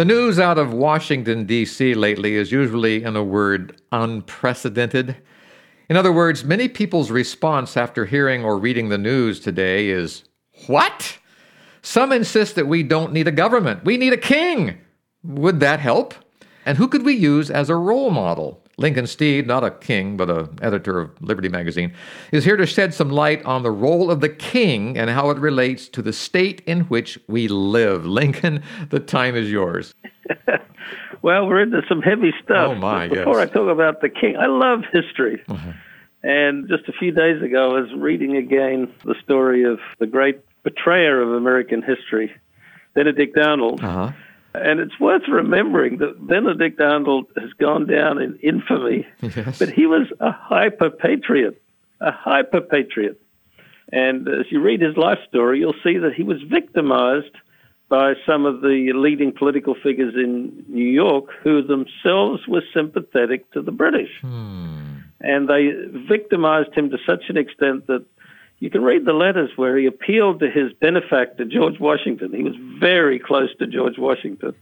The news out of Washington, D.C. lately is usually, in a word, unprecedented. In other words, many people's response after hearing or reading the news today is, What? Some insist that we don't need a government, we need a king. Would that help? And who could we use as a role model? Lincoln Steed, not a king, but an editor of Liberty magazine, is here to shed some light on the role of the king and how it relates to the state in which we live. Lincoln, the time is yours. well, we're into some heavy stuff. Oh, my, Before yes. I talk about the king, I love history. Uh-huh. And just a few days ago, I was reading again the story of the great betrayer of American history, Benedict Arnold. Uh-huh. And it's worth remembering that Benedict Arnold has gone down in infamy, Yes. but he was a hyper patriot, a hyper patriot. And as you read his life story, you'll see that he was victimized by some of the leading political figures in New York who themselves were sympathetic to the British. Hmm. And they victimized him to such an extent that you can read the letters where he appealed to his benefactor, George Washington. He was very close to George Washington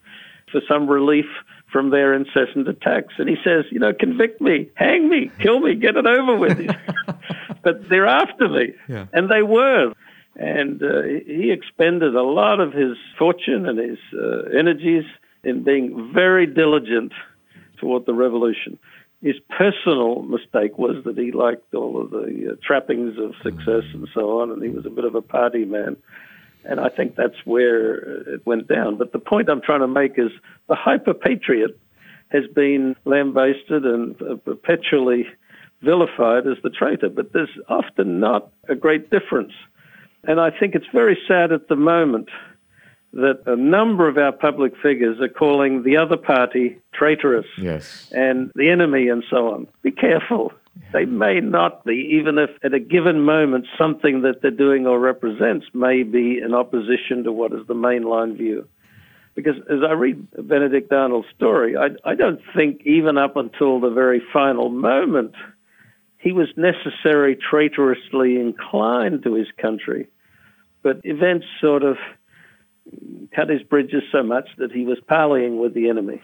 for some relief from their incessant attacks. And he says, you know, convict me, hang me, kill me, get it over with. but they're after me. Yeah. And they were. And uh, he expended a lot of his fortune and his uh, energies in being very diligent toward the revolution. His personal mistake was that he liked all of the uh, trappings of success and so on, and he was a bit of a party man. And I think that's where it went down. But the point I'm trying to make is the hyper patriot has been lambasted and uh, perpetually vilified as the traitor, but there's often not a great difference. And I think it's very sad at the moment that a number of our public figures are calling the other party traitorous Yes. and the enemy and so on. Be careful. They may not be, even if at a given moment something that they're doing or represents may be in opposition to what is the mainline view. Because as I read Benedict Arnold's story, I, I don't think even up until the very final moment he was necessarily traitorously inclined to his country. But events sort of cut his bridges so much that he was parleying with the enemy.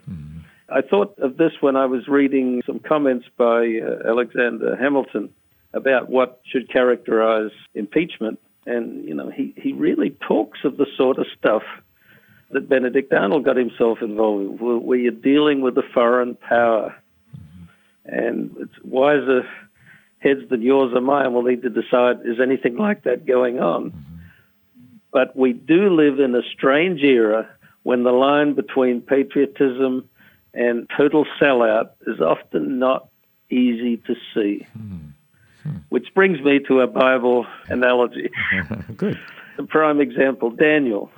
I thought of this when I was reading some comments by uh, Alexander Hamilton about what should characterize impeachment. And, you know, he, he really talks of the sort of stuff that Benedict Arnold got himself involved in, where, where you're dealing with a foreign power. And it's wiser heads than yours or mine will need to decide is anything like that going on. But we do live in a strange era when the line between patriotism and total sellout is often not easy to see. Which brings me to a Bible analogy. Good. A prime example Daniel,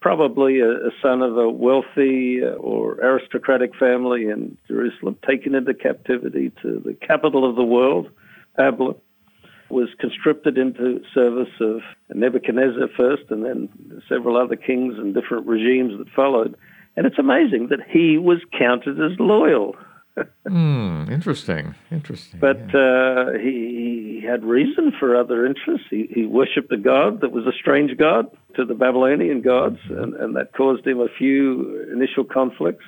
probably a, a son of a wealthy uh, or aristocratic family in Jerusalem, taken into captivity to the capital of the world, Babylon was conscripted into service of Nebuchadnezzar first and then several other kings and different regimes that followed. And it's amazing that he was counted as loyal. Hmm. Interesting. Interesting. But yeah. uh, he, he had reason for other interests. He, he worshipped a god that was a strange god to the Babylonian gods, and, and that caused him a few initial conflicts.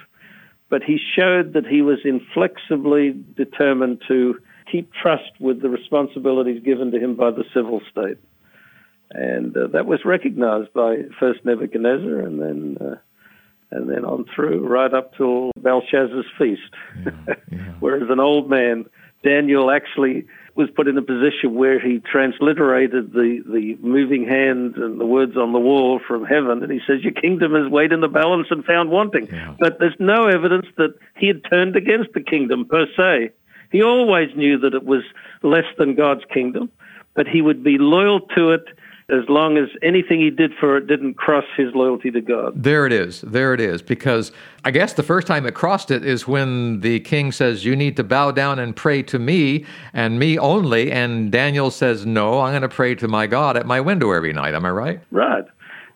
But he showed that he was inflexibly determined to keep trust with the responsibilities given to him by the civil state. And uh, that was recognized by first Nebuchadnezzar and then uh, and then on through right up till Belshazzar's feast. Whereas an old man, Daniel actually was put in a position where he transliterated the, the moving hand and the words on the wall from heaven, and he says, Your kingdom is weighed in the balance and found wanting. Yeah. But there's no evidence that he had turned against the kingdom per se. He always knew that it was less than God's kingdom, but he would be loyal to it as long as anything he did for it didn't cross his loyalty to God. There it is. There it is. Because I guess the first time it crossed it is when the king says, You need to bow down and pray to me and me only. And Daniel says, No, I'm going to pray to my God at my window every night. Am I right? Right.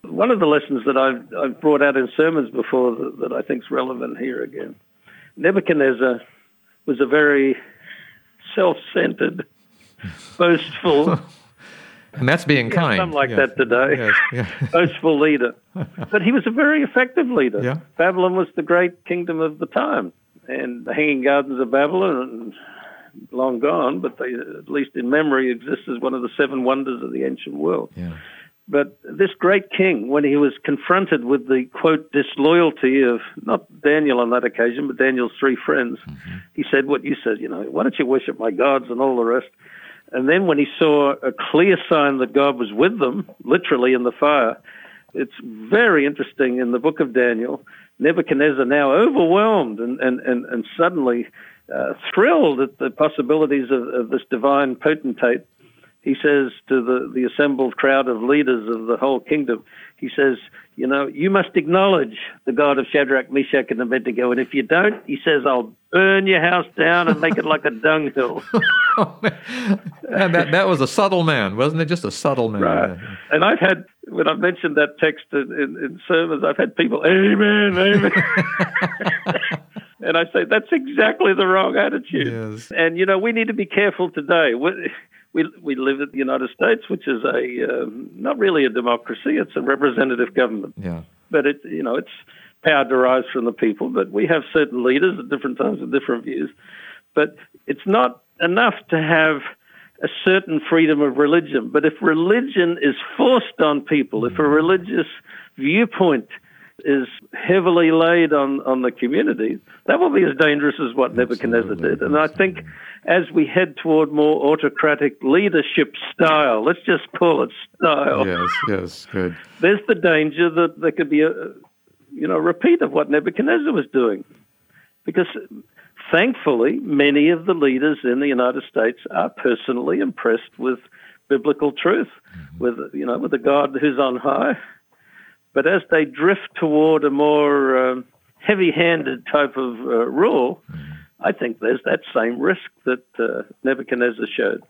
One of the lessons that I've, I've brought out in sermons before that, that I think is relevant here again Nebuchadnezzar was a very self centered, boastful, And that's being yeah, kind. Some like Yeah. that today. Yes, yeah. Boastful leader. But he was a very effective leader. Yeah. Babylon was the great kingdom of the time. And the Hanging Gardens of Babylon, long gone, but they, at least in memory, exist as one of the seven wonders of the ancient world. yeah. But this great king, when he was confronted with the quote disloyalty of not Daniel on that occasion, but Daniel's three friends, he said what you said, you know, why don't you worship my gods and all the rest? And then when he saw a clear sign that God was with them, literally in the fire, it's very interesting in the book of Daniel. Nebuchadnezzar now overwhelmed and, and, and, and suddenly uh, thrilled at the possibilities of, of this divine potentate he says to the, the assembled crowd of leaders of the whole kingdom, he says, you know, you must acknowledge the God of Shadrach, Meshach, and Abednego. And if you don't, he says, I'll burn your house down and make it like a dunghill. Oh, and that, that was a subtle man, wasn't it? Just a subtle man. Right. And I've had, when I've mentioned that text in, in, in sermons, I've had people, Amen, Amen. and I say, that's exactly the wrong attitude. Yes. And, you know, we need to be careful today. We, we, we live in the United States, which is a um, not really a democracy, it's a representative government. Yeah. But it, you know, it's power derives from the people, but we have certain leaders at different times with different views. But it's not enough to have a certain freedom of religion. But if religion is forced on people, if a religious viewpoint is heavily laid on, on the community, that will be as dangerous as what Nebuchadnezzar did. And I think as we head toward more autocratic leadership style, let's just call it style, Yes, yes, good. there's the danger that there could be a, you know, repeat of what Nebuchadnezzar was doing. Because thankfully, many of the leaders in the United States are personally impressed with biblical truth, mm-hmm. with, you know, with a God who's on high. But as they drift toward a more um, heavy-handed type of uh, rule, I think there's that same risk that uh, Nebuchadnezzar showed.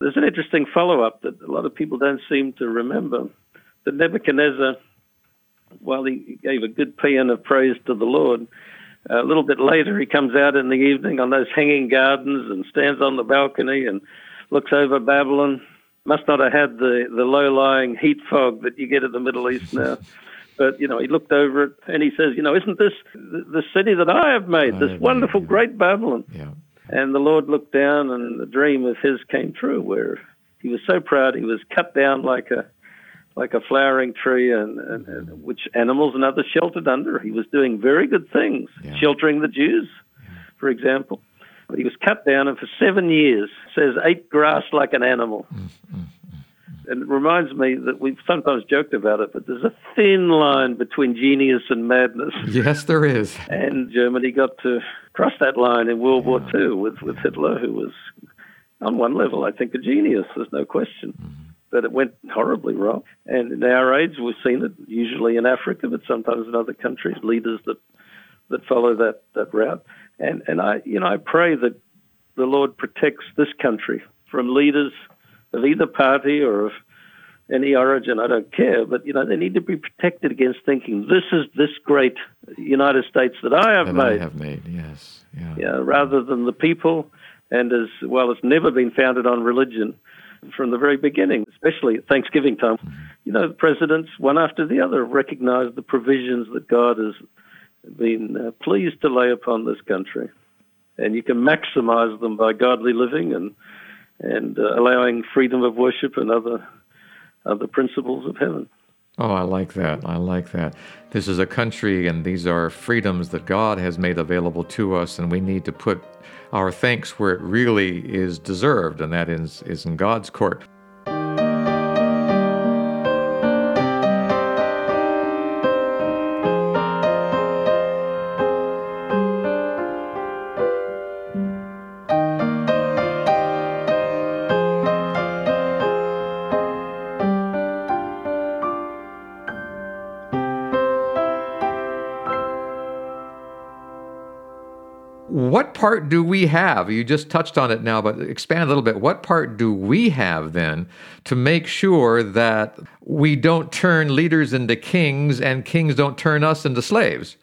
There's an interesting follow-up that a lot of people don't seem to remember. That Nebuchadnezzar, while he gave a good paean of praise to the Lord, a little bit later he comes out in the evening on those hanging gardens and stands on the balcony and looks over Babylon. Must not have had the, the low-lying heat fog that you get in the Middle East now. But, you know, he looked over it and he says, you know, isn't this the the city that I have made, I this wonderful, made. great Babylon? Yeah. And the Lord looked down, and the dream of his came true, where he was so proud he was cut down like a like a flowering tree, and, and, and mm-hmm. which animals and others sheltered under. He was doing very good things, Yeah. sheltering the Jews, for example. He was cut down, and for seven years says ate grass like an animal. Mm, mm, mm, and it reminds me that we've sometimes joked about it, but there's a thin line between genius and madness. Yes, there is. And Germany got to cross that line in World War II with, with Hitler, who was, on one level, I think, a genius. There's no question. Mm-hmm. But it went horribly wrong. And in our age, we've seen it usually in Africa, but sometimes in other countries, leaders that, that follow that, that route. And, and I, you know, I pray that the Lord protects this country from leaders of either party or of any origin, I don't care, but you know they need to be protected against thinking this is this great United States that I have That made, I have made. Yes. Yeah. yeah, rather than the people. And as well, it's never been founded on religion from the very beginning, especially at Thanksgiving time. Mm-hmm. You know, the presidents, one after the other, have recognized the provisions that God has been uh, pleased to lay upon this country, and you can maximize them by godly living and and uh, allowing freedom of worship and other other principles of heaven. Oh, I like that. I like that. This is a country, and these are freedoms that God has made available to us, and we need to put our thanks where it really is deserved, and that is, is in God's court. Part do we have? You just touched on it now, but expand a little bit. What part do we have then to make sure that we don't turn leaders into kings and kings don't turn us into slaves?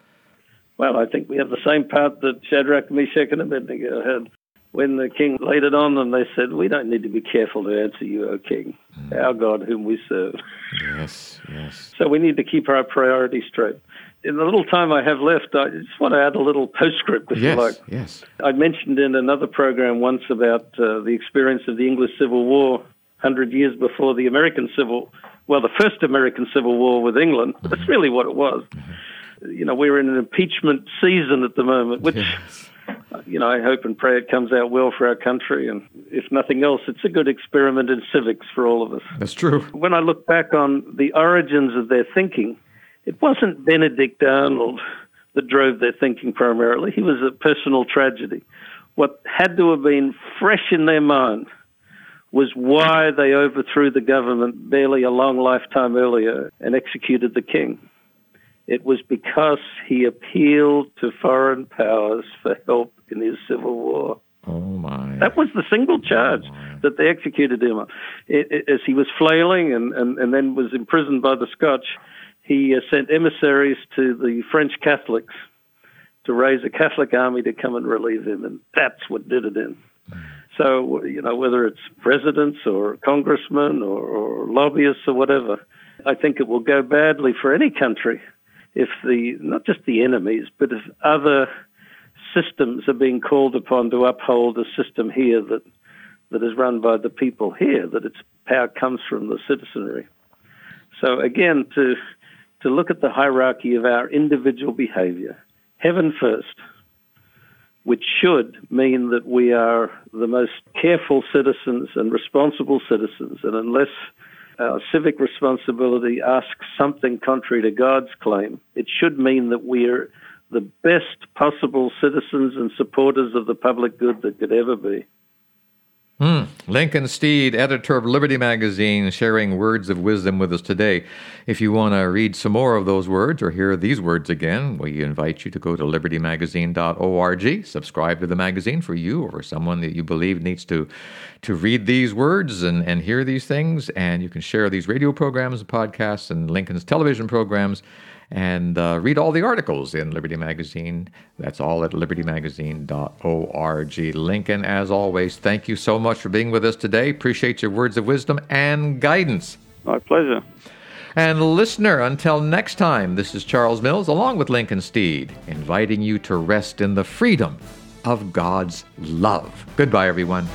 Well, I think we have the same part that Shadrach, Meshach, and Abednego had when the king laid it on them, they said, We don't need to be careful to answer you, O king, mm. our God whom we serve. Yes, yes. So we need to keep our priorities straight. In the little time I have left, I just want to add a little postscript, if yes, you like. Yes. I mentioned in another program once about uh, the experience of the English Civil War 100 years before the American Civil well, the first American Civil War with England. Mm-hmm. That's really what it was. Mm-hmm. You know, we're in an impeachment season at the moment, which yes you know, I hope and pray it comes out well for our country. And if nothing else, it's a good experiment in civics for all of us. That's true. When I look back on the origins of their thinking, it wasn't Benedict Arnold that drove their thinking primarily. He was a personal tragedy. What had to have been fresh in their mind was why they overthrew the government barely a long lifetime earlier and executed the king. It was because he appealed to foreign powers for help in his civil war. Oh my! That was the single oh, charge oh that they executed him on. It, it, as he was flailing and, and, and then was imprisoned by the Scotch, he uh, sent emissaries to the French Catholics to raise a Catholic army to come and relieve him, and that's what did it in. So, you know, whether it's presidents or congressmen or, or lobbyists or whatever, I think it will go badly for any country if the not just the enemies, but if other systems are being called upon to uphold a system here that that is run by the people here, that its power comes from the citizenry. So again, to to look at the hierarchy of our individual behavior, heaven first, which should mean that we are the most careful citizens and responsible citizens, and unless our civic responsibility asks something contrary to God's claim, it should mean that we're the best possible citizens and supporters of the public good that could ever be. Hmm. Lincoln Steed, editor of Liberty Magazine, sharing words of wisdom with us today. If you want to read some more of those words or hear these words again, we invite you to go to libertymagazine.org, subscribe to the magazine for you or for someone that you believe needs to, to read these words and, and hear these things. And you can share these radio programs, podcasts, and Lincoln's television programs and uh, read all the articles in Liberty Magazine. That's all at libertymagazine.org. Lincoln, as always, thank you so much for being with us today. Appreciate your words of wisdom and guidance. My pleasure. And listener, until next time, this is Charles Mills along with Lincoln Steed, inviting you to rest in the freedom of God's love. Goodbye, everyone.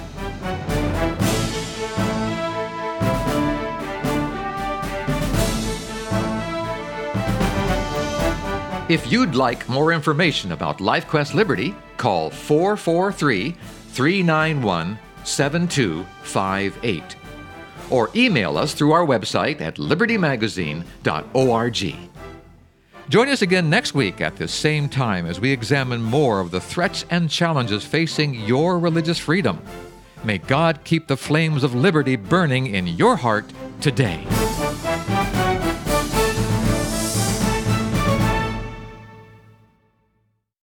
If you'd like more information about LifeQuest Liberty, call 443 391 7258 or email us through our website at libertymagazine.org. Join us again next week at the same time as we examine more of the threats and challenges facing your religious freedom. May God keep the flames of liberty burning in your heart today.